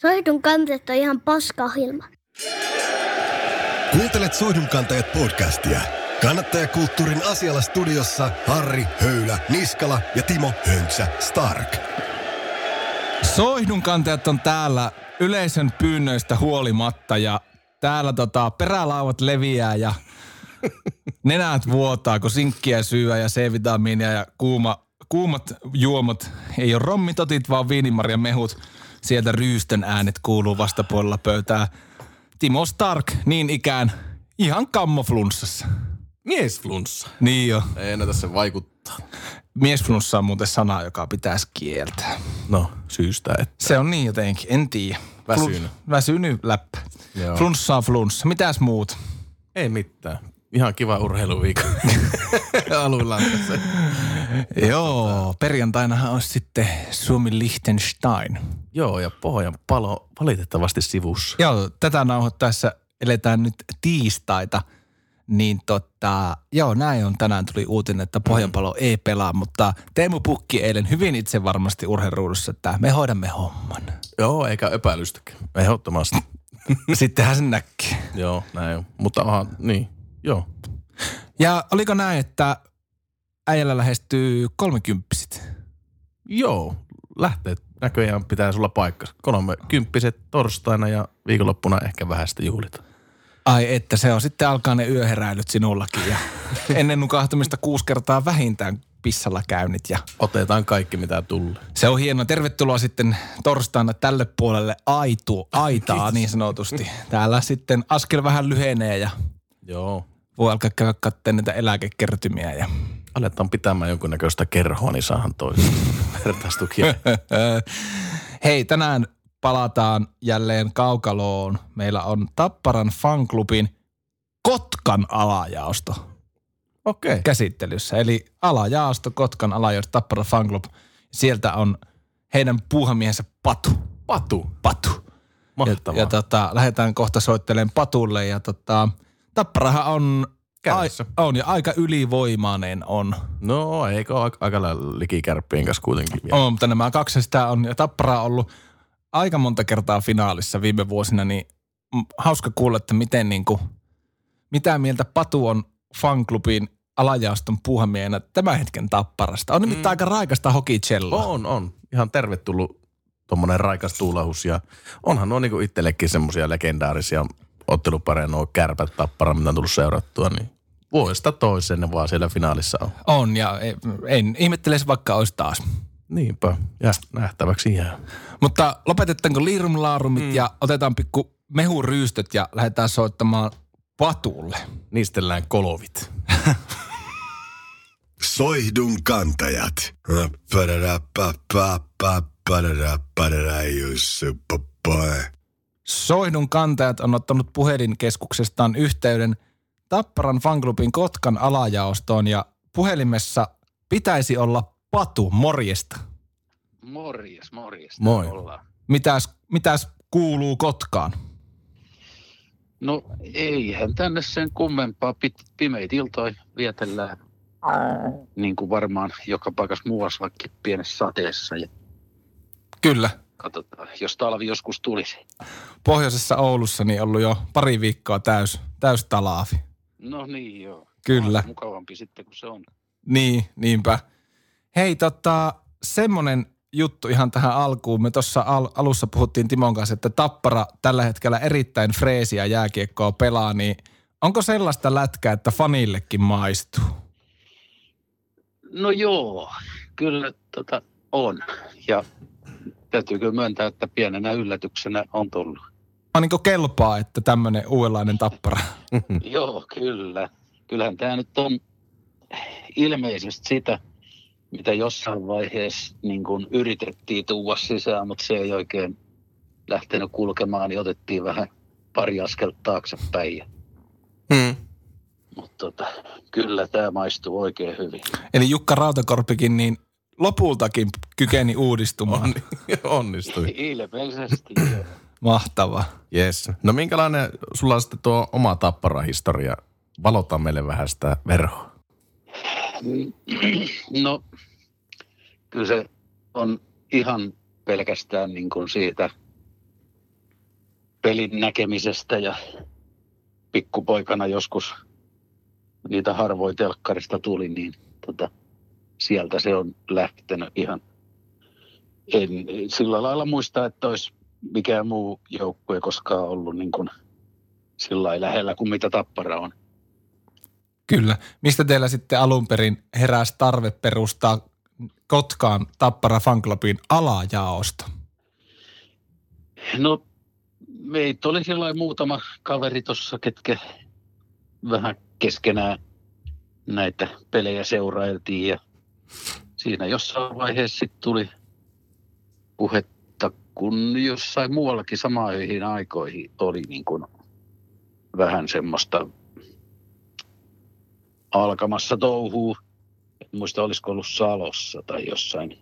Soidun kantet on ihan paskahilma. Kuuntelet Soihdunkantajat podcastia. Kannattajakulttuurin asialla studiossa Harri Höylä, Niskala ja Timo Höntsä Stark. Soihdun kantajat on täällä yleisön pyynnöistä huolimatta ja täällä tota, perälauvat leviää ja nenät vuotaa, kun sinkkiä syyä ja C-vitamiinia ja kuuma, kuumat juomat. Ei ole rommitotit, vaan viinimarjan mehut. Sieltä ryystön äänet kuuluu vastapuolella pöytää. Timo Stark, niin ikään, ihan kammoflunssassa. Miesflunssa. Niin jo. Ei enää tässä vaikuttaa. Miesflunssa on muuten sana, joka pitäisi kieltää. No, syystä, että Se on niin jotenkin, en tiedä. Väsynyt. Väsynyt läppä. Joo. Flunssaa flunssa. Mitäs muut? ei mitään. Ihan kiva urheiluviikko. Aluillaan tässä. Joo, perjantainahan on sitten Suomi Liechtenstein. Joo, ja pohjan palo valitettavasti sivussa. Joo, tätä nauhoittaessa eletään nyt tiistaita. Niin tota, joo, näin on tänään tuli uutinen, että Pohjanpalo ei pelaa, mutta Teemu Pukki eilen hyvin itse varmasti urheiluruudussa, että me hoidamme homman. Joo, eikä epäilystäkään. Ehdottomasti. Sittenhän se näkee. Joo, näin on. Mutta aha, niin. Joo. Ja oliko näin, että äijällä lähestyy kolmekymppiset? Joo, lähteet näköjään pitää sulla paikka. Kolme kymppiset torstaina ja viikonloppuna ehkä vähän sitä juhlita. Ai että se on sitten alkaa ne yöheräilyt sinullakin ja ennen nukahtamista kuusi kertaa vähintään pissalla käynnit ja Otetaan kaikki mitä tulee. se on hienoa. Tervetuloa sitten torstaina tälle puolelle aitu, aitaa niin sanotusti. Täällä sitten askel vähän lyhenee ja Joo. Voi alkaa käydä katsomaan niitä eläkekertymiä ja Aletaan pitämään jonkunnäköistä kerhoa, niin saahan toista vertaistukia. Hei, tänään palataan jälleen kaukaloon. Meillä on Tapparan fanklubin Kotkan alajaosto Okei. Okay. käsittelyssä. Eli alajaosto, Kotkan alajaosto, Tappara fanklub. Sieltä on heidän puuhamiehensä Patu. Patu. Patu. Mahtavaa. Ja, ja tota, lähdetään kohta soittelemaan Patulle ja tota, Tapparahan on, Kädessä. on ja aika ylivoimainen on. No, eikö ole aika, aika likikärppien kanssa kuitenkin vielä. On, mutta nämä kaksi sitä on. Ja Tappara on ollut aika monta kertaa finaalissa viime vuosina, niin hauska kuulla, että miten niin kuin, mitä mieltä Patu on fanklubin alajaoston puuhamiehenä tämän hetken Tapparasta. On nimittäin mm. aika raikasta hokicelloa. On, on. Ihan tervetullut tuommoinen raikas tuulahus ja onhan nuo niinku itsellekin semmoisia legendaarisia ottelupareja, nuo kärpät tappara, mitä on tullut seurattua, niin vuodesta toiseen ne vaan siellä finaalissa on. On, ja en, en ihmettele se vaikka olisi taas. Niinpä, ja nähtäväksi jää. Mutta lopetetaanko liirumlaarumit mm. ja otetaan pikku mehuryystöt ja lähdetään soittamaan Patulle. Niistellään kolovit. Soihdun kantajat. Soihdun kantajat on ottanut puhelinkeskuksestaan yhteyden Tapparan fanklubin Kotkan alajaostoon ja puhelimessa pitäisi olla Patu, morjesta. Morjes, morjes. Moi. ollaan. Mitäs, mitäs kuuluu Kotkaan? No eihän tänne sen kummempaa. Pit- pimeitä iltoja vietellään. Niin kuin varmaan joka paikassa muuallakin pienessä sateessa. Ja Kyllä. Katsotaan, jos talvi joskus tulisi. Pohjoisessa Oulussa niin ollut jo pari viikkoa täys, täys talaafi. No niin joo. Kyllä. Vähän Mukavampi sitten, kun se on. Niin, niinpä. Hei, tota, semmonen juttu ihan tähän alkuun. Me tuossa al- alussa puhuttiin Timon kanssa, että Tappara tällä hetkellä erittäin freesiä jääkiekkoa pelaa, niin onko sellaista lätkää, että fanillekin maistuu? No joo, kyllä tota, on. Ja täytyy kyllä myöntää, että pienenä yllätyksenä on tullut. On niin kelpaa, että tämmöinen uudenlainen Tappara. Joo, kyllä. Kyllähän tämä nyt on ilmeisesti sitä, mitä jossain vaiheessa niin kun yritettiin tuua sisään, mutta se ei oikein lähtenyt kulkemaan, niin otettiin vähän pari askelta taaksepäin. Ja, Hmm. mutta tota, kyllä tämä maistuu oikein hyvin. Eli Jukka Rautakorpikin niin lopultakin kykeni uudistumaan. Onni, onnistui. Ilmeisesti. Mahtava. Yes. No minkälainen sulla on sitten tuo oma tappara-historia? Valota meille vähän sitä verhoa. No, kyllä se on ihan pelkästään niin kuin siitä pelin näkemisestä ja pikkupoikana joskus niitä harvoin telkkarista tuli, niin tota, sieltä se on lähtenyt ihan. En sillä lailla muista, että olisi mikään muu joukkue koskaan ollut niin kuin sillä lähellä kuin mitä Tappara on. Kyllä. Mistä teillä sitten alun perin heräsi tarve perustaa Kotkaan Tappara Fanclubin alajaosta? No meitä oli sillä muutama kaveri tuossa, ketkä vähän keskenään näitä pelejä seurailtiin ja siinä jossain vaiheessa sitten tuli puhetta, kun jossain muuallakin samoihin aikoihin oli niin kuin vähän semmoista alkamassa touhuu. En muista, olisiko ollut Salossa tai jossain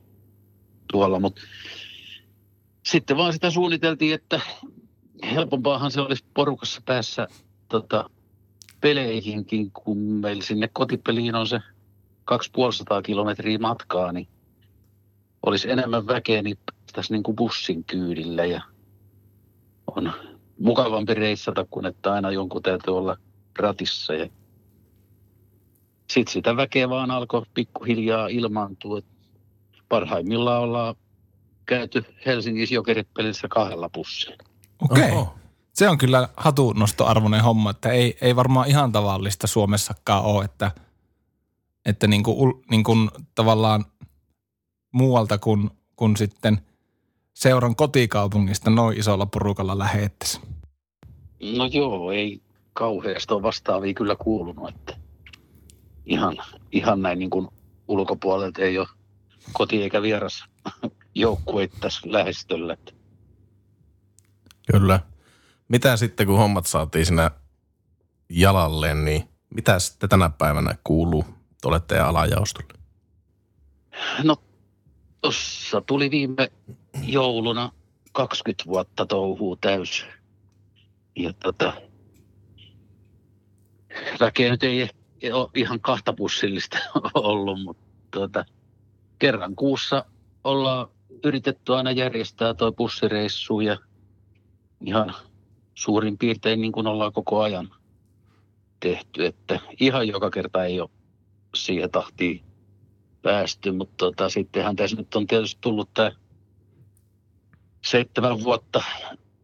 tuolla, mutta sitten vaan sitä suunniteltiin, että helpompaahan se olisi porukassa päässä tota, peleihinkin, kun meillä sinne kotipeliin on se 2500 kilometriä matkaa, niin olisi enemmän väkeä, niin tässä niin kuin bussin kyydillä ja on mukavampi reissata kuin että aina jonkun täytyy olla ratissa. Ja sitten sitä väkeä vaan alkoi pikkuhiljaa ilmaantua. Parhaimmillaan ollaan käyty Helsingissä jokeripelissä kahdella bussilla. Okei. Okay. Se on kyllä hatunnostoarvoinen homma, että ei, ei varmaan ihan tavallista Suomessakaan ole, että, että niin kuin, niin kuin tavallaan muualta kuin, kuin sitten seuran kotikaupungista noin isolla porukalla lähettäisi. No joo, ei kauheasti ole vastaavia kyllä kuulunut, että ihan, ihan näin niin kuin ulkopuolelta ei ole koti eikä vieras joukkueita tässä lähestöllä. Kyllä. Mitä sitten, kun hommat saatiin siinä jalalle, niin mitä sitten tänä päivänä kuuluu tuolle teidän alajaostolle? No, tuossa tuli viime jouluna 20 vuotta touhuu täys. Ja tota, väkeä nyt ei ole ihan kahta pussillista ollut, mutta tota, kerran kuussa ollaan yritetty aina järjestää toi bussireissu ja ihan suurin piirtein niin kuin ollaan koko ajan tehty, että ihan joka kerta ei ole siihen tahtiin päästy, mutta tota, sittenhän tässä nyt on tietysti tullut tämä seitsemän vuotta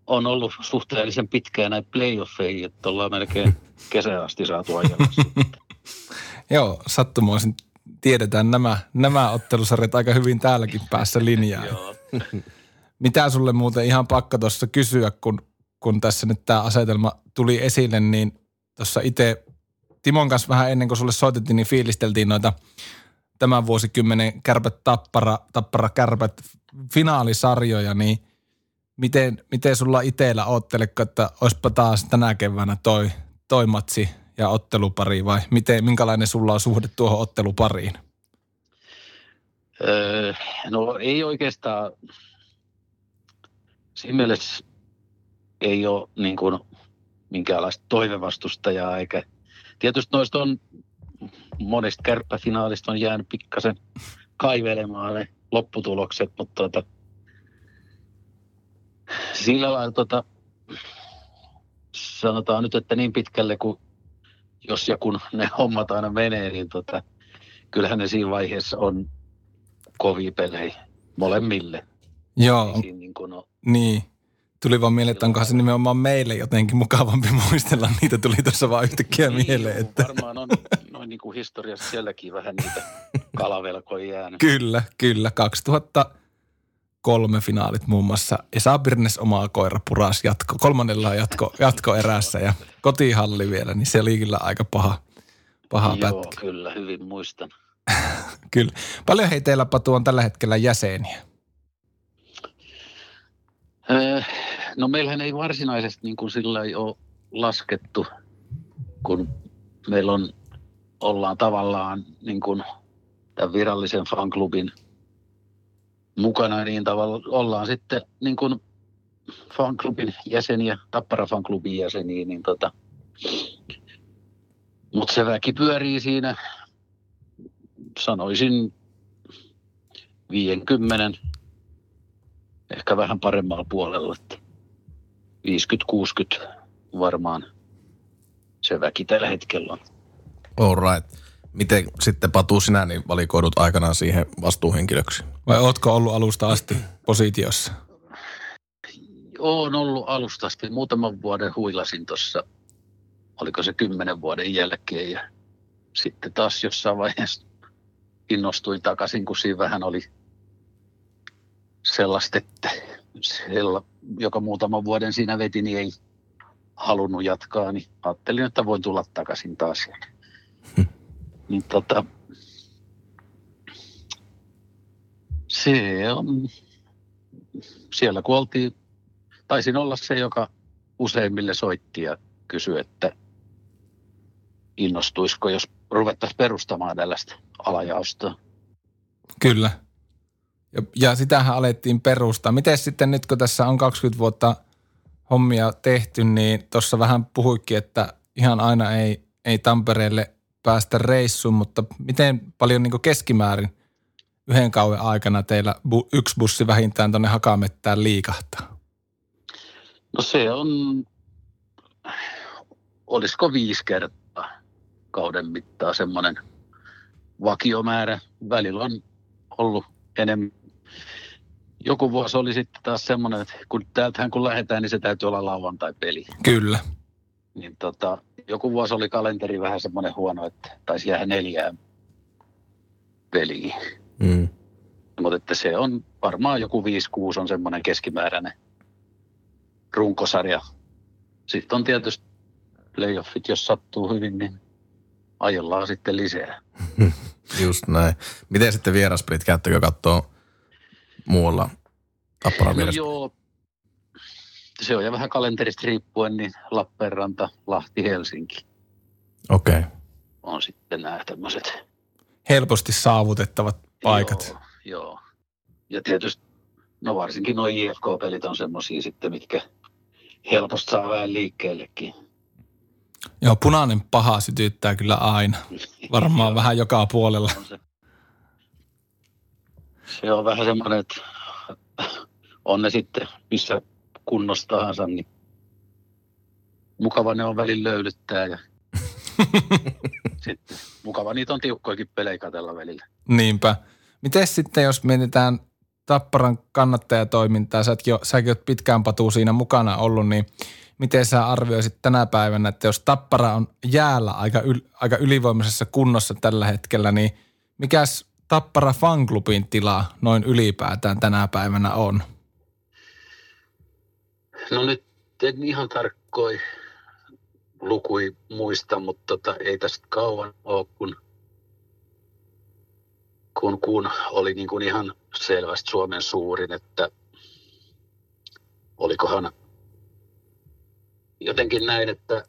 on ollut suhteellisen pitkään näitä playoffeja, että ollaan melkein kesään asti saatu ajalla. Joo, sattumoisin tiedetään nämä, nämä ottelusarjat aika hyvin täälläkin päässä linjaa. Mitä sulle muuten ihan pakka tuossa kysyä, kun, kun tässä nyt tämä asetelma tuli esille, niin tuossa itse Timon kanssa vähän ennen kuin sulle soitettiin, niin fiilisteltiin noita tämän vuosikymmenen kärpät tappara, tappara kärpät finaalisarjoja, niin miten, miten sulla itsellä ootteliko, että olisipa taas tänä keväänä toi, toi matsi ja ottelupari vai miten, minkälainen sulla on suhde tuohon ottelupariin? Öö, no ei oikeastaan, siinä mielessä ei ole niin kuin minkäänlaista toivevastustajaa eikä tietysti noista on monesta kärppäfinaalista on jäänyt pikkasen kaivelemaan ne lopputulokset, mutta tuota, sillä lailla tuota, sanotaan nyt, että niin pitkälle kuin jos ja kun ne hommat aina menee, niin tota, kyllähän ne siinä vaiheessa on kovia pelejä molemmille. Joo. Ei niin, kuin on. niin. Tuli vaan mieleen, että onkohan se nimenomaan meille jotenkin mukavampi muistella. Niitä tuli tuossa vaan yhtäkkiä niin, mieleen. Että... Varmaan on noin niin kuin historiassa sielläkin vähän niitä kalavelkoja jäänyt. kyllä, kyllä. 2000 kolme finaalit muun muassa. Esa Birnes omaa koira puras jatko, kolmannella jatko, jatko erässä ja kotihalli vielä, niin se oli kyllä aika paha, paha Joo, pätkä. kyllä, hyvin muistan. kyllä. Paljon hei teillä Patu on tällä hetkellä jäseniä? Öö, no meillähän ei varsinaisesti niin kuin sillä ei ole laskettu, kun meillä on, ollaan tavallaan niin kuin tämän virallisen fanklubin – mukana, niin tavalla ollaan sitten niin kuin fanklubin jäseniä, Tappara fanklubin jäseniä, niin tota, mutta se väki pyörii siinä, sanoisin 50, ehkä vähän paremmalla puolella. Että. 50-60 varmaan se väki tällä hetkellä on. All right. Miten sitten Patu sinä niin valikoidut aikanaan siihen vastuuhenkilöksi? Vai ootko ollut alusta asti positiossa? Olen ollut alusta asti. Muutaman vuoden huilasin tuossa, oliko se kymmenen vuoden jälkeen. Ja sitten taas jossain vaiheessa innostuin takaisin, kun siinä vähän oli sellaista, että sella, joka muutaman vuoden siinä veti, niin ei halunnut jatkaa, niin ajattelin, että voin tulla takaisin taas. niin tota, se on, siellä kun oltiin, taisin olla se, joka useimmille soitti ja kysyi, että innostuisiko, jos ruvettaisiin perustamaan tällaista alajaostoa. Kyllä. Ja, ja sitähän alettiin perustaa. Miten sitten nyt, kun tässä on 20 vuotta hommia tehty, niin tuossa vähän puhuikin, että ihan aina ei, ei Tampereelle päästä reissuun, mutta miten paljon niin keskimäärin yhden kauan aikana teillä bu, yksi bussi vähintään tuonne Hakamettään liikahtaa? No se on, olisiko viisi kertaa kauden mittaa semmoinen vakiomäärä. Välillä on ollut enemmän. Joku vuosi oli sitten taas semmoinen, että kun täältähän kun lähdetään, niin se täytyy olla lauantai-peli. Kyllä. Niin tota, joku vuosi oli kalenteri vähän semmoinen huono, että taisi jäädä neljään peliin. Mm. Mutta että se on varmaan joku 5-6 on semmoinen keskimääräinen runkosarja. Sitten on tietysti playoffit, jos sattuu hyvin, niin ajellaan sitten lisää. Just näin. Miten sitten vierasplit, käyttäkö katsoa muualla Tapparan No joo, se on ja vähän kalenterista riippuen, niin Lappeenranta, Lahti, Helsinki Okei. Okay. on sitten nämä tämmöiset Helposti saavutettavat paikat. Joo, joo. Ja tietysti, no varsinkin nuo IFK-pelit on semmoisia sitten, mitkä helposti saa vähän liikkeellekin. Joo, punainen paha sytyttää kyllä aina. Varmaan vähän joka puolella. on se, se on vähän semmoinen, että on ne sitten missä kunnossa tahansa, niin mukava ne on välin löydyttää ja sitten mukava niitä on tiukkoikin pelejä katsella välillä. Niinpä. Miten sitten, jos mietitään Tapparan kannattajatoimintaa, sä jo, säkin oot pitkään patuu siinä mukana ollut, niin miten sä arvioisit tänä päivänä, että jos Tappara on jäällä aika, yl, aika ylivoimaisessa kunnossa tällä hetkellä, niin mikäs Tappara fanklubin tila noin ylipäätään tänä päivänä on? No nyt en ihan tarkkoin lukui muista, mutta tota, ei tästä kauan ole, kun, kun, kun oli niin kuin ihan selvästi Suomen suurin, että olikohan jotenkin näin, että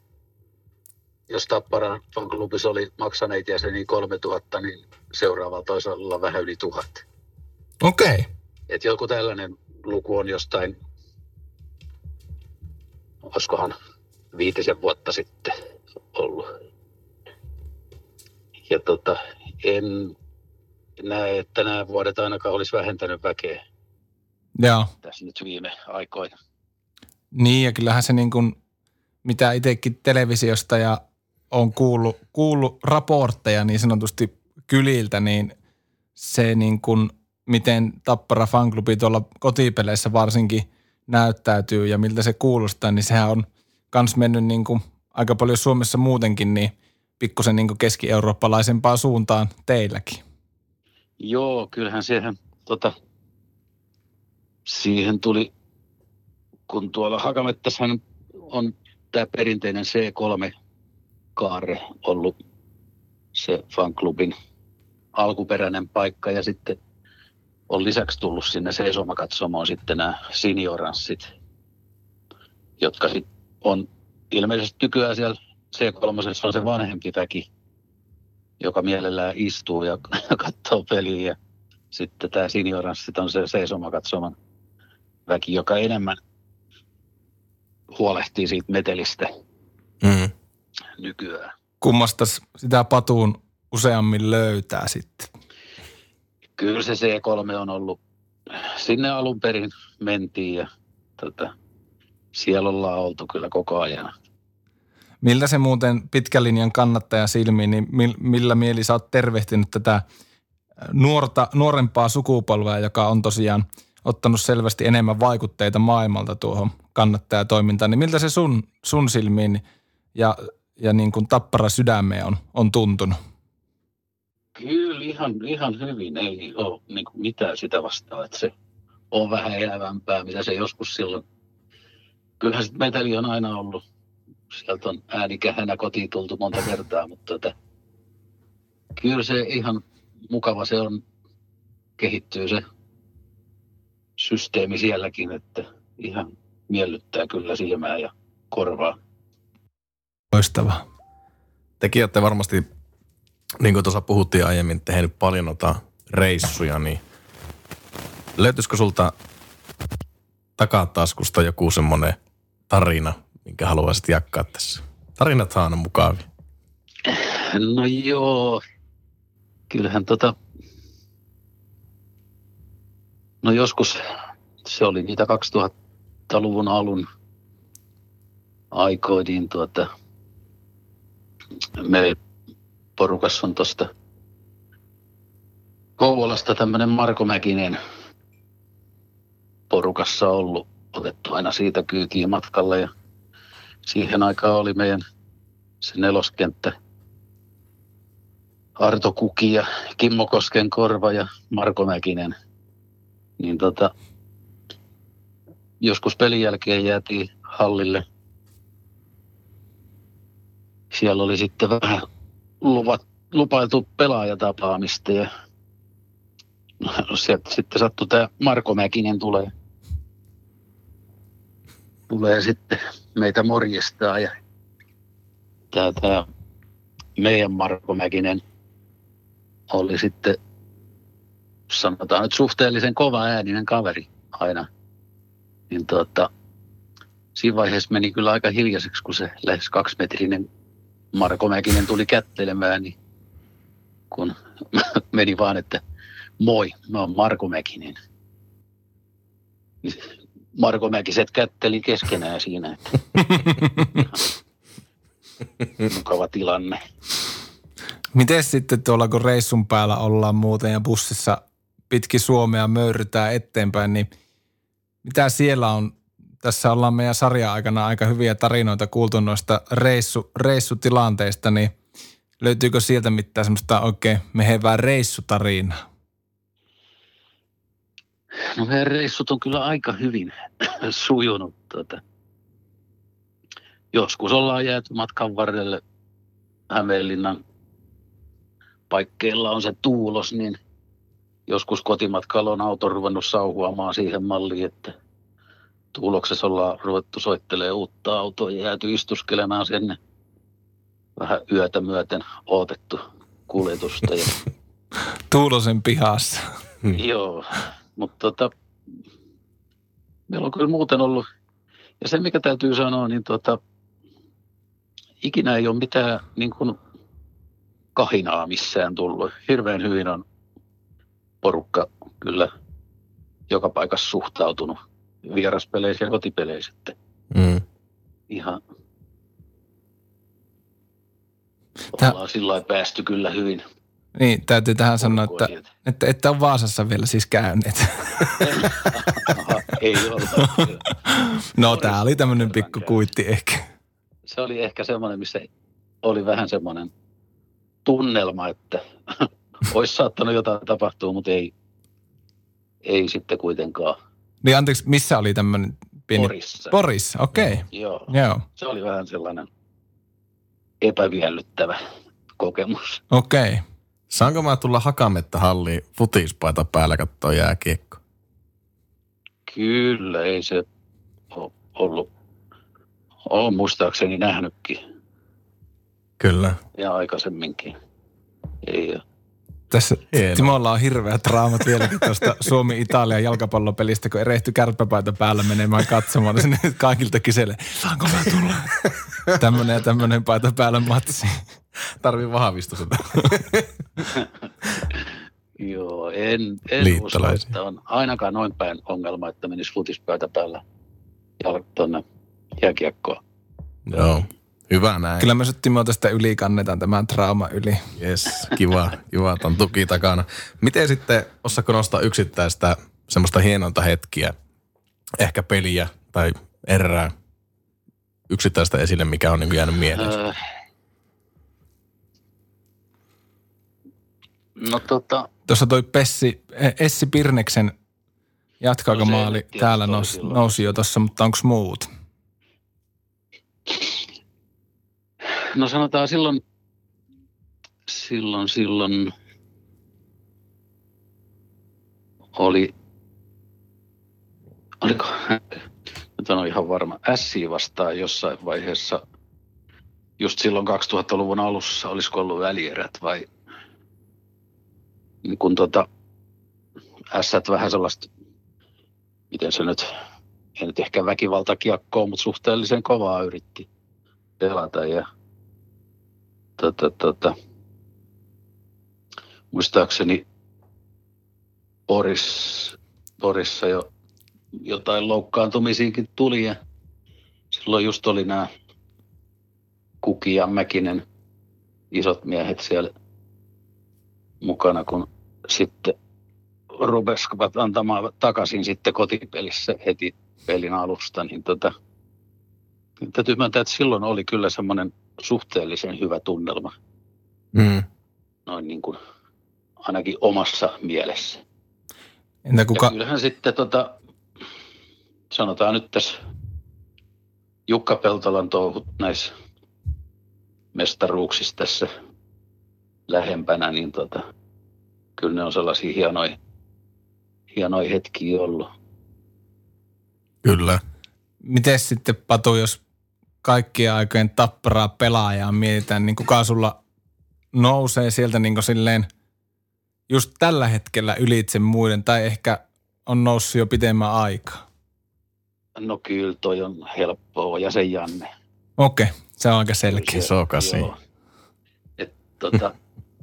jos Tapparan fanklubissa oli maksaneet jäseniä 3000, niin seuraavalla taisi olla vähän yli tuhat. Okei. Okay. Että joku tällainen luku on jostain, olisikohan viitisen vuotta sitten ollut. Ja tota, en näe, että nämä vuodet ainakaan olisi vähentänyt väkeä Joo. tässä nyt viime aikoina. Niin ja kyllähän se niin kuin, mitä itsekin televisiosta ja on kuullut, kuullut raportteja niin sanotusti kyliltä, niin se niin kuin, miten Tappara fanklubi tuolla kotipeleissä varsinkin näyttäytyy ja miltä se kuulostaa, niin sehän on kans mennyt niin kuin aika paljon Suomessa muutenkin, niin pikkusen niin kuin keski-eurooppalaisempaan suuntaan teilläkin. Joo, kyllähän siihen, tota, siihen tuli, kun tuolla Hakamettässähän on tämä perinteinen C3-kaare ollut se fanklubin alkuperäinen paikka ja sitten on lisäksi tullut sinne seisomakatsomoon sitten nämä senioranssit, jotka sit on ilmeisesti nykyään siellä C3 on se vanhempi väki, joka mielellään istuu ja katsoo peliä. Ja sitten tämä senioranssit on se seisomakatsoman väki, joka enemmän huolehtii siitä metelistä. Nykyään. Kummasta sitä patuun useammin löytää sitten? Kyllä se C3 on ollut, sinne alun perin mentiin ja tota, siellä ollaan oltu kyllä koko ajan. Miltä se muuten pitkän linjan kannattaja silmiin, niin millä mieli sä oot tervehtinyt tätä nuorta, nuorempaa sukupolvea, joka on tosiaan ottanut selvästi enemmän vaikutteita maailmalta tuohon kannattajatoimintaan, niin miltä se sun, sun silmiin ja, ja niin kuin tappara sydämeen on, on tuntunut? Kyllä ihan, ihan hyvin. Ei ole niin kuin mitään sitä vastaan, että se on vähän elävämpää, mitä se joskus silloin. Kyllähän sitten meteli on aina ollut. Sieltä on äänikähänä kotiin tultu monta kertaa, mutta tota, kyllä se ihan mukava se on, kehittyy se systeemi sielläkin, että ihan miellyttää kyllä silmää ja korvaa. Loistavaa. Tekin olette varmasti, niin kuin tuossa puhuttiin aiemmin, tehnyt paljon noita reissuja, niin löytyisikö sulta takataskusta joku semmoinen tarina, minkä haluaisit jakaa tässä? Tarinat on mukavia. No joo, kyllähän tota, no joskus se oli niitä 2000-luvun alun aikoihin, niin tuota, me porukassa on tuosta Kouvolasta tämmöinen Marko Mäkinen porukassa ollut otettu aina siitä kyytiin matkalle ja siihen aikaan oli meidän se neloskenttä Arto Kuki ja Kimmo Kosken Korva ja Marko Mäkinen. Niin tota, joskus pelin jälkeen jäätiin hallille. Siellä oli sitten vähän luvat, lupailtu pelaajatapaamista ja no, sieltä sitten sattui tämä Marko Mäkinen tulee, tulee sitten meitä morjestaa ja tämä, tämä meidän Marko Mäkinen oli sitten sanotaan nyt suhteellisen kova ääninen kaveri aina. Niin tuota, siinä vaiheessa meni kyllä aika hiljaiseksi, kun se lähes kaksimetrinen Marko Mäkinen tuli kättelemään, niin kun meni vaan, että moi, mä oon Marko Mäkinen. Marko Mäkiset kätteli keskenään siinä, että mukava tilanne. Miten sitten tuolla, kun reissun päällä ollaan muuten ja bussissa pitki Suomea möyrytään eteenpäin, niin mitä siellä on? Tässä ollaan meidän sarja aikana aika hyviä tarinoita kuultu noista reissu, reissutilanteista, niin löytyykö sieltä mitään semmoista oikein mehevää reissutarinaa? No meidän reissut on kyllä aika hyvin sujunut. Tuota. Joskus ollaan jääty matkan varrelle Hämeenlinnan paikkeilla on se tuulos, niin joskus kotimatkalla on auto ruvennut sauhuamaan siihen malliin, että tuuloksessa ollaan ruvettu soittelemaan uutta autoa ja jääty istuskelemaan sinne vähän yötä myöten odotettu kuljetusta. Ja... Tuulosen pihassa. Hmm. Joo, mutta tota, meillä on kyllä muuten ollut, ja se mikä täytyy sanoa, niin tota, ikinä ei ole mitään niin kuin kahinaa missään tullut. Hirveän hyvin on porukka kyllä joka paikassa suhtautunut vieraspeleissä ja kotipeleissä. Mm. Ihan Tää... ollaan sillä päästy kyllä hyvin. Niin, täytyy tähän sanoa, että, että että on Vaasassa vielä siis käyneet. ei ole. no, tämä oli tämmöinen pikku kuitti ehkä. Se oli ehkä semmoinen, missä oli vähän semmoinen tunnelma, että olisi saattanut jotain tapahtua, mutta ei, ei sitten kuitenkaan. Niin anteeksi, missä oli tämmöinen pieni... Porissa. Porissa, okei. Okay. Joo. Joo. Se oli vähän sellainen epäviellyttävä kokemus. Okei. Okay. Saanko mä tulla Hakametta halliin futispaita päällä katsoa jääkiekko? Kyllä, ei se ole ollut. Olen muistaakseni nähnytkin Kyllä. Ja aikaisemminkin. Ei ole. Tässä Hieno. Timolla on hirveät raamat vieläkin tuosta Suomi-Italia jalkapallopelistä, kun erehty kärppäpaita päällä menemään katsomaan. Sinne kaikilta kyselee, saanko mä tulla? tämmönen ja tämmönen paita päällä matsi. Tarvii vahvistusta. Joo, en, en usko, että on ainakaan noin päin ongelma, että menisi futispäätä päällä ja tuonne jääkiekkoa. Joo. Hyvä näin. Kyllä me Timo tästä yli kannetaan tämän trauma yli. Yes, kiva, kiva, että on tuki takana. Miten sitten, osaako nostaa yksittäistä semmoista hienointa hetkiä, ehkä peliä tai erää yksittäistä esille, mikä on niin jäänyt mieleen? Öö, no tota, Tuossa toi Pessi, eh, Essi Pirneksen jatkaako No maali täällä oli nous, silloin. nousi jo tuossa, mutta onko muut? No sanotaan silloin, silloin, silloin oli, oliko, nyt on ihan varma, Ässiä vastaan jossain vaiheessa, just silloin 2000-luvun alussa, olisiko ollut välierät vai niin kun tota, ässät vähän sellaista, miten se nyt, ei nyt ehkä väkivaltakiekkoa, mutta suhteellisen kovaa yritti pelata ja tota, tota, muistaakseni Boris, Borissa jo jotain loukkaantumisiakin tuli ja silloin just oli nämä Kuki ja Mäkinen isot miehet mukana, kun sitten rupesivat antamaan takaisin sitten kotipelissä heti pelin alusta, niin tota, niin täytyy myöntää, että silloin oli kyllä semmoinen suhteellisen hyvä tunnelma, Mm. noin niin kuin ainakin omassa mielessä. Entä Kuka? Ja kyllähän sitten tota, sanotaan nyt tässä Jukka Peltolan touhut näissä mestaruuksissa tässä lähempänä, niin tota, kyllä ne on sellaisia hienoja, hienoja hetkiä ollut. Kyllä. miten sitten Patu, jos kaikkien aikojen tapparaa pelaajaa mietitään, niin kuka sulla nousee sieltä niin kuin silleen just tällä hetkellä ylitse muiden tai ehkä on noussut jo pitemmän aikaa? No kyllä toi on helppoa ja se Janne. Okei, se on aika selkeä. Iso kasi. Joo. Et, tota,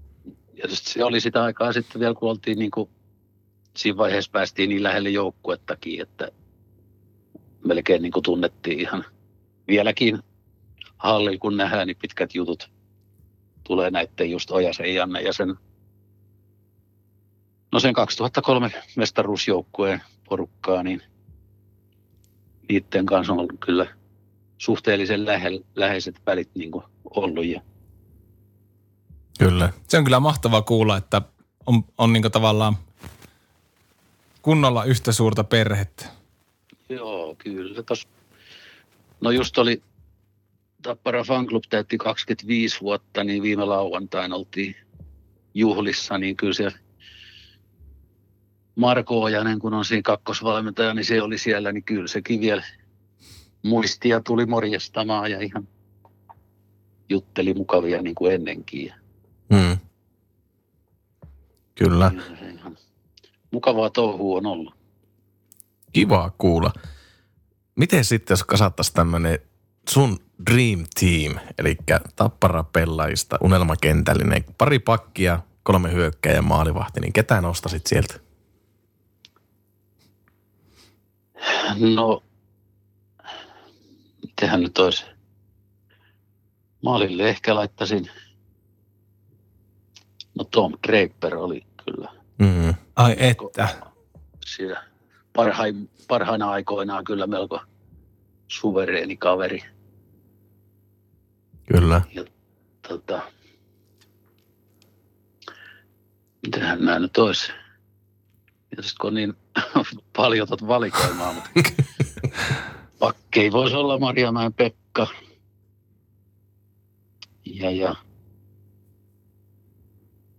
ja se oli sitä aikaa sitten vielä, kun oltiin niin kuin, siinä vaiheessa päästiin niin lähelle joukkuettakin, että melkein niin kuin tunnettiin ihan vieläkin halli, kun nähdään, niin pitkät jutut tulee näiden just Ojasen Janne ja sen, no sen 2003 mestaruusjoukkueen porukkaa, niin niiden kanssa on ollut kyllä suhteellisen lähe, läheiset välit niin kuin ollut. Ja Kyllä. Se on kyllä mahtavaa kuulla, että on, on niin tavallaan kunnolla yhtä suurta perhettä. Joo, kyllä. Tos, no just oli Tappara Fan Club täytti 25 vuotta, niin viime lauantaina oltiin juhlissa, niin kyllä se Marko Ojanen, kun on siinä kakkosvalmentaja, niin se oli siellä, niin kyllä sekin vielä muistia tuli morjestamaan ja ihan jutteli mukavia niin kuin ennenkin. Mm. Kyllä. Mukavaa touhua on ollut. Kiva kuulla. Miten sitten, jos kasattaisiin tämmöinen sun dream team, eli tappara pelaajista, unelmakentällinen, pari pakkia, kolme hyökkää ja maalivahti, niin ketä nostasit sieltä? No, mitenhän nyt olisi? Maalille ehkä laittaisin, no Tom Draper oli kyllä Mm. Ai että. siellä parhain, parhaina aikoinaan kyllä melko suvereeni kaveri. Kyllä. Tota, mitähän nämä nyt olisi? Tietysti kun on niin paljon tuota valikoimaa, mutta pakkei voisi olla Marjamäen Pekka. Ja, ja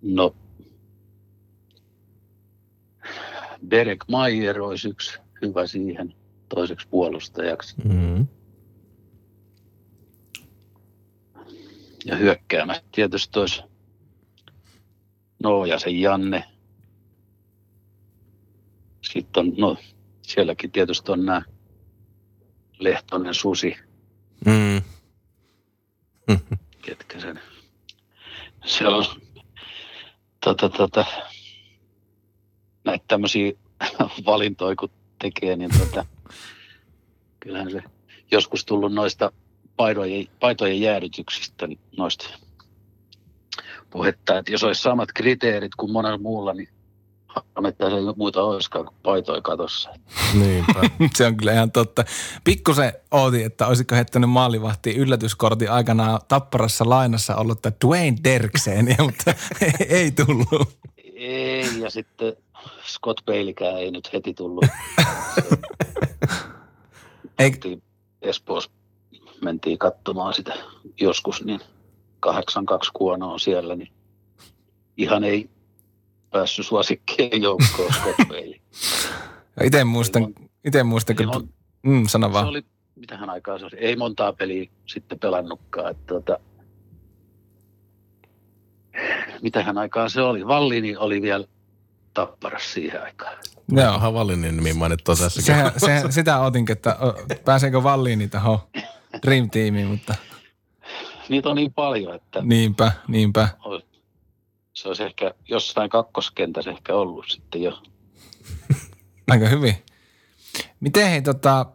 no, Derek Mayer olisi yksi hyvä siihen toiseksi puolustajaksi. Mm. Ja hyökkäämässä tietysti olisi Nooja se Janne. Sitten on, no sielläkin tietysti on nämä Lehtonen Susi, Mm. ketkä sen. Siellä on tota, tota, näitä tämmöisiä valintoja kun tekee, niin tota, kyllähän se joskus tullut noista paitojen, paitojen jäädytyksistä, niin noista puhetta, että jos olisi samat kriteerit kuin monella muulla, niin se ei muita olisikaan kuin paitoja katossa. Niinpä. Se on kyllä ihan totta. Pikkusen ootin, että olisiko heittänyt maalivahtiin yllätyskortin aikanaan Tapparassa lainassa ollut Dwayne Derkseeniä, mutta ei tullut. Ei, ja sitten Scott Baileykään ei nyt heti tullut. Ei, Mentiin Espoossa mentiin katsomaan sitä joskus, niin 82 kuonoa siellä, niin ihan ei päässyt suosikkien joukkoon Scott Bailey. itse muistan, ite muistan kun... Mm, sano Se vaan. oli, mitähän aikaa se oli, ei montaa peliä sitten pelannutkaan. Että tota, mitähän aikaa se oli, Vallini oli vielä tapparas siihen aikaan. Joo. Onhan Vallinin nimi mainittua tässäkin. Sehän, se, sitä otinkin, että pääseekö Valliini tähän Dream Teamiin, mutta Niitä on niin paljon, että niinpä, niinpä. se olisi ehkä jossain kakkoskentässä ehkä ollut sitten jo. Aika hyvin. Miten hei tota,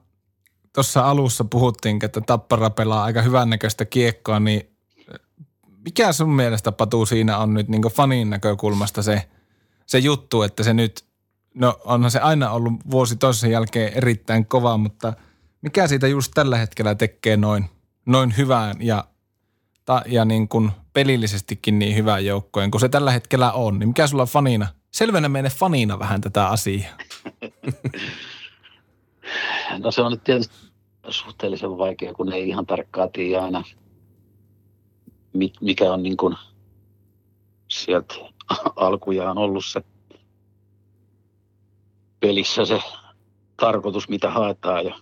tuossa alussa puhuttiin, että Tappara pelaa aika hyvännäköistä kiekkoa, niin mikä sun mielestä Patu siinä on nyt niin fanin näkökulmasta se, se juttu, että se nyt, no onhan se aina ollut vuosi toisen jälkeen erittäin kova, mutta mikä siitä just tällä hetkellä tekee noin, noin hyvän ja, ta, ja niin kuin pelillisestikin niin hyvän joukkojen kuin se tällä hetkellä on, niin mikä sulla fanina? Selvennä meille fanina vähän tätä asiaa. No se on nyt tietysti suhteellisen vaikea, kun ei ihan tarkkaan tiedä aina, mikä on niin kuin sieltä alkujaan ollut se pelissä se tarkoitus, mitä haetaan ja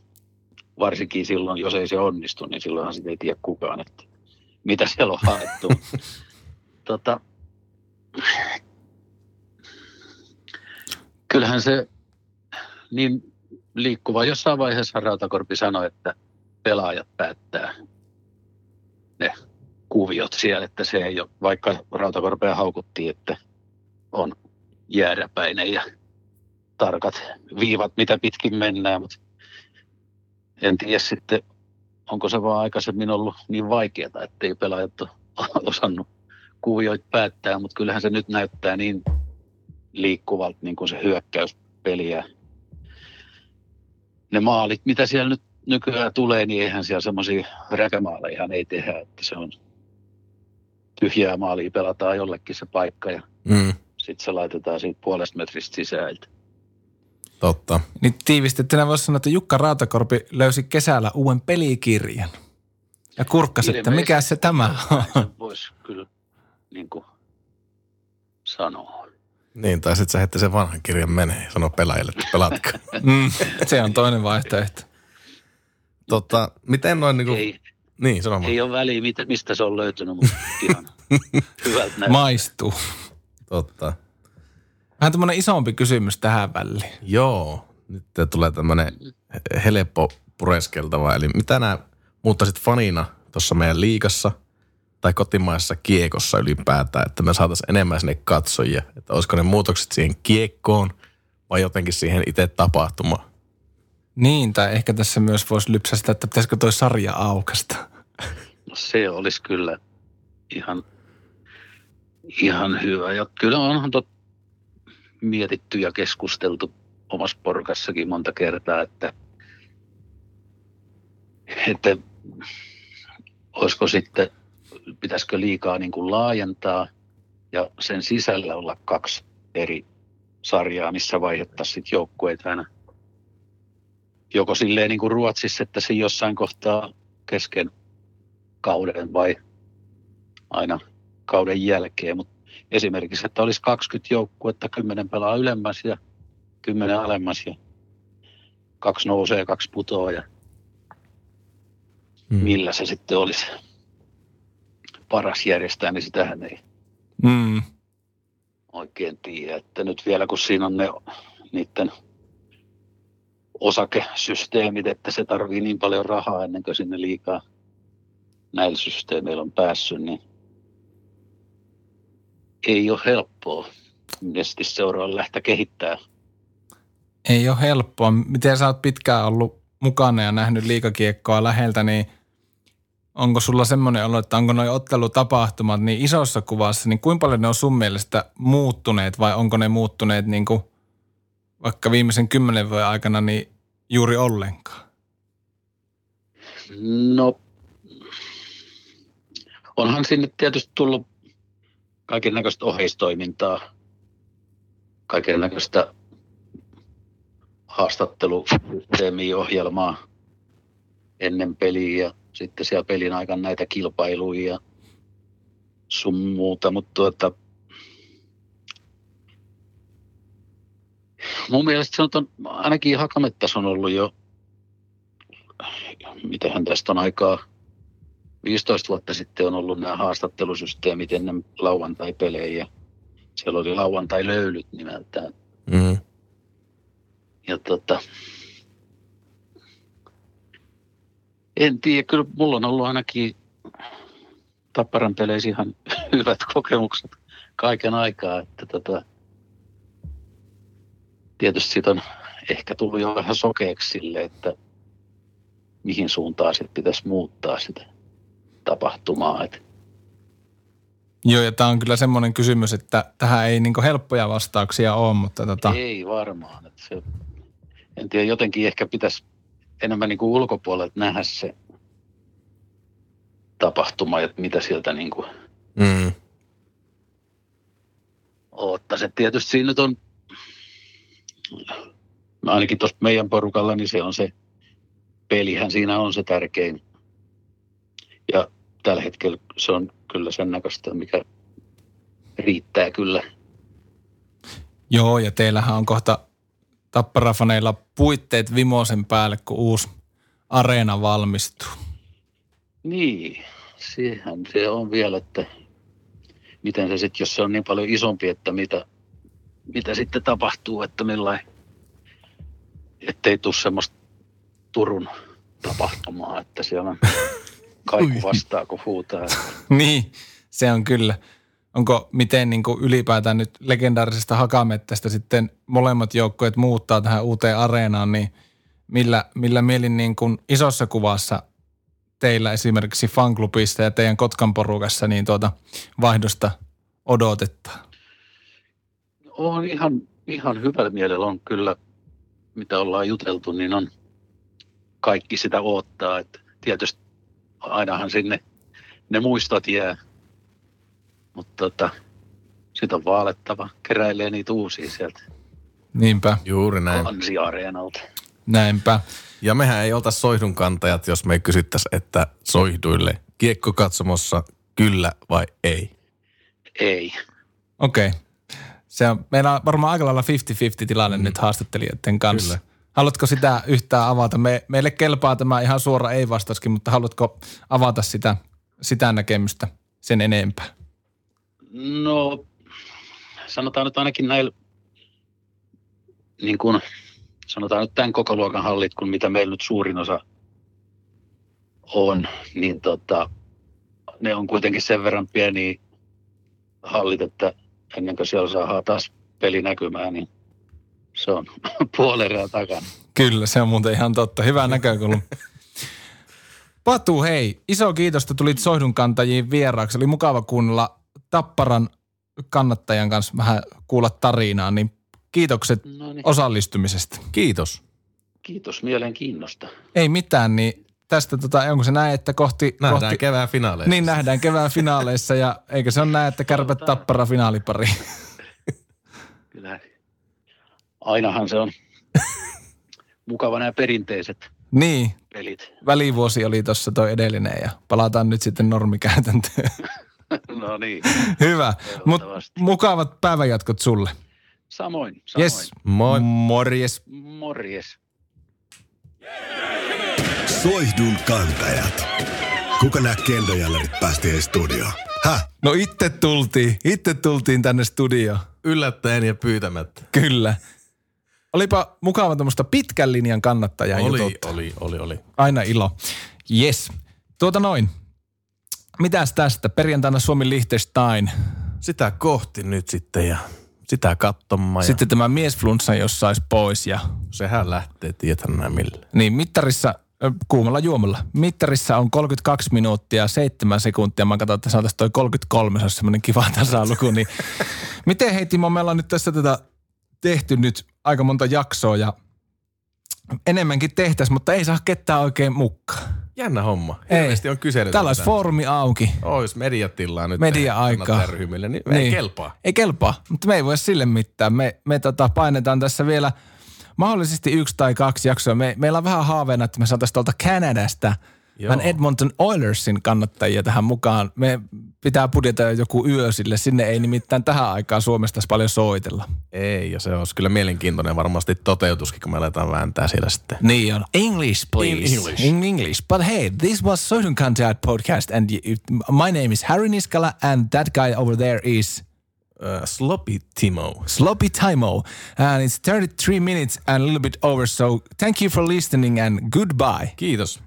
varsinkin silloin, jos ei se onnistu, niin silloinhan sitä ei tiedä kukaan, että mitä siellä on haettu. tota, kyllähän se niin liikkuva. Jossain vaiheessa Rautakorpi sanoi, että pelaajat päättää ne kuviot siellä, että se ei ole, vaikka Rautakorpea haukuttiin, että on jääräpäinen ja tarkat viivat, mitä pitkin mennään, mutta en tiedä sitten, onko se vaan aikaisemmin ollut niin vaikeaa, että ei pelaajat ole osannut kuvioita päättää, mutta kyllähän se nyt näyttää niin liikkuvalta niin kuin se hyökkäyspeli ja ne maalit, mitä siellä nyt nykyään tulee, niin eihän siellä semmoisia räkämaaleja ei tehdä, että se on tyhjää maalia, pelataan jollekin se paikka ja Mm, sitten se laitetaan siitä puolesta metristä sisään. totta. Niin tiivistettynä voisi sanoa, että Jukka Rautakorpi löysi kesällä uuden pelikirjan. Ja kurkkasi, että mikä se tämä on. Voisi kyllä niin kuin sanoa. Niin, tai sitten sä heitte sen vanhan kirjan menee ja sano pelaajille, että pelatkaa. Mm, se on toinen vaihtoehto. tota, miten noin niinku... Ei, Niin, sano ei ole väliä, mitä- mistä se on löytynyt, mutta ihan hyvältä näyttää. Maistuu. Totta. Vähän tämmöinen isompi kysymys tähän väliin. Joo, nyt tulee tämmönen helppo pureskeltava. Eli mitä nämä muuttaisit fanina tuossa meidän liikassa tai kotimaisessa kiekossa ylipäätään, että me saataisiin enemmän sinne katsojia. Että olisiko ne muutokset siihen kiekkoon vai jotenkin siihen itse tapahtumaan. Niin, tai ehkä tässä myös voisi lypsästä, että pitäisikö toi sarja aukasta. No se olisi kyllä ihan, ihan hyvä. Ja kyllä onhan tot mietitty ja keskusteltu omassa porukassakin monta kertaa, että, että olisiko sitten, pitäisikö liikaa niin kuin laajentaa ja sen sisällä olla kaksi eri sarjaa, missä vaihdettaisiin sitten joukkueet aina joko silleen niin kuin Ruotsissa, että se jossain kohtaa kesken kauden vai aina kauden jälkeen. Mutta esimerkiksi, että olisi 20 joukkuetta, 10 pelaa ylemmäs ja 10 alemmas ja kaksi nousee, kaksi putoaa ja Mm. millä se sitten olisi paras järjestää, niin sitähän ei Mm. oikein tiedä. Että nyt vielä kun siinä on ne niiden osakesysteemit, että se tarvii niin paljon rahaa ennen kuin sinne liikaa näillä systeemeillä on päässyt, niin ei ole helppoa Nestis seuraa lähteä kehittää. Ei ole helppoa. Miten sä oot pitkään ollut mukana ja nähnyt liikakiekkoa läheltä, niin onko sulla semmoinen olo, että onko nuo ottelutapahtumat niin isossa kuvassa, niin kuinka paljon ne on sun mielestä muuttuneet vai onko ne muuttuneet niin kuin vaikka viimeisen kymmenen vuoden aikana niin juuri ollenkaan? No, onhan sinne tietysti tullut kaiken näköistä oheistoimintaa, kaiken näköistä haastattelusysteemiohjelmaa ennen peliä ja sitten siellä pelin aikana näitä kilpailuja ja sun muuta, mutta tuota, mun mielestä ton, ainakin Hakamettas on ollut jo, mitähän tästä on aikaa, 15 vuotta sitten on ollut nämä haastattelusysteemit ennen lauantai-pelejä. Siellä oli lauantai-löylyt nimeltään. Mm. Ja tota, en tiedä, kyllä mulla on ollut ainakin Tapparan peleissä ihan hyvät kokemukset kaiken aikaa. Että tota, tietysti siitä on ehkä tullut jo vähän sokeeksi sille, että mihin suuntaan sitten pitäisi muuttaa sitä tapahtumaa. Että Joo, ja tämä on kyllä semmoinen kysymys, että tähän ei niin helppoja vastauksia ole, mutta tota, Ei varmaan. Että se, en tiedä, jotenkin ehkä pitäisi enemmän niin kuin ulkopuolelta nähdä se tapahtuma, että mitä sieltä niin kuin Mm. ottaisi. Et Tietysti siinä nyt on, no ainakin tuossa meidän porukalla, niin se on se, pelihän siinä on se tärkein. Ja tällä hetkellä se on kyllä sen näköistä, mikä riittää kyllä. joo, ja teillähän on kohta tapparafaneilla puitteet vimosen päälle, kun uusi areena valmistuu. Niin, siihen se on vielä, että miten se sitten, jos se on niin paljon isompi, että mitä, mitä sitten tapahtuu, että millain, ettei tule semmoista Turun tapahtumaa, että siellä on kaiku vastaa, kun huutaa. niin, se on kyllä. Onko miten niin kuin ylipäätään nyt legendaarisesta Hakamettästä sitten molemmat joukkueet muuttaa tähän uuteen areenaan, niin millä, millä mielin niin kuin isossa kuvassa teillä esimerkiksi fanklubista ja teidän Kotkan porukassa niin tuota vaihdosta odotetaan? On ihan, ihan hyvällä mielellä on kyllä, mitä ollaan juteltu, niin on kaikki sitä odottaa. Että tietysti ainahan sinne ne muistot jää, mutta tota, sitä on vaalettava, keräilee niitä uusia sieltä Niinpä, Juuri näin. Ansi-areenalta. näinpä. Ja mehän ei olta soihdun kantajat, jos me ei kysyttäisi, että soihduille kiekko katsomossa kyllä vai ei. Ei. Okei. Okay. Se on, meillä on varmaan aika lailla 50-50 tilanne mm. nyt haastattelijoiden kanssa. Kyllä. Haluatko sitä yhtään avata? Me, meille kelpaa tämä ihan suora ei-vastauskin, mutta haluatko avata sitä, sitä näkemystä sen enempää? No, sanotaan nyt ainakin näillä, niin kuin, sanotaan nyt tämän koko luokan hallit, kun mitä meillä nyt suurin osa on, niin tota, ne on kuitenkin sen verran pieniä hallit, että ennen kuin siellä saadaan taas peli näkymään, niin se on puolerää takana. Kyllä, se on muuten ihan totta. Hyvä näkökulma. Patu, hei, iso kiitos, että tulit Soihdun kantajiin vieraaksi. Oli mukava kuunnella Tapparan kannattajan kanssa vähän kuulla tarinaa, niin kiitokset No niin, osallistumisesta. Kiitos. kiitos mielenkiinnosta. Ei mitään, niin tästä tota, onko se näin, että kohti... Nähdään kohti, kevään finaaleissa. Niin nähdään kevään finaaleissa ja eikö se ole näin, että kärpät tappara finaalipari? Kyllä. Ainahan se on mukava nämä perinteiset niin, pelit. välivuosi oli tuossa toi edellinen ja palataan nyt sitten normikäytäntöön. No niin, Hyvä, mutta Ehdottomasti. mukavat päivänjatkot sulle. samoin, samoin. Yes, Moi. morjes. Morjes. Soihdun kantajat. Kuka nämä kendojällerit päästiin studioon? Häh? No itse tultiin, itse tultiin tänne studioon. Yllättäen ja pyytämättä. Kyllä. Olipa mukava tuommoista pitkän linjan kannattajaa Oli, jututtaa. oli, oli, oli. Aina ilo. Yes. Tuota noin. Mitäs tästä? Perjantaina Suomi Liechtenstein. Sitä kohti nyt sitten ja Sitä katsomaan. Sitten tämä miesflunssa, jos saisi pois ja Sehän lähtee, tiedätkö näin millä. niin mittarissa kuumalla juomalla. Mittarissa on 32 minuuttia 7 sekuntia. Mä katsoin, että saataisiin toi 33, se olisi semmoinen kiva tasaluku. Niin miten hei Timo, meillä on nyt tässä tätä tehty nyt aika monta jaksoa ja enemmänkin tehtäisiin, mutta ei saa ketään oikein mukaan. Jännä homma. Hirveästi on kyselytä. Täällä olisi foorumi auki. Ois mediatilaa nyt. Media-aikaa. kannattajaryhmille, Niin, niin. Ei kelpaa. Ei kelpaa, mutta me ei voi sille mitään. Me, me tota, painetaan tässä vielä mahdollisesti yksi tai kaksi jaksoa. Me, meillä on vähän haaveena, että me saataisiin tuolta Kanadasta Joo. Edmonton Oilersin kannattajia tähän mukaan. Me pitää budjetoida joku yö sille. Sinne ei nimittäin tähän aikaan Suomesta paljon soitella. Ei, ja se olisi kyllä mielenkiintoinen varmasti toteutuskin, kun me aletaan vääntää siellä sitten. Niin on. English, please. In English. In English. But hey, this was Soitun Kantajat podcast and my name is Harry Niskala and that guy over there is Uh, sloppy Timo. Sloppy Timo. And it's 33 minutes and a little bit over. So thank you for listening and goodbye. Kiitos.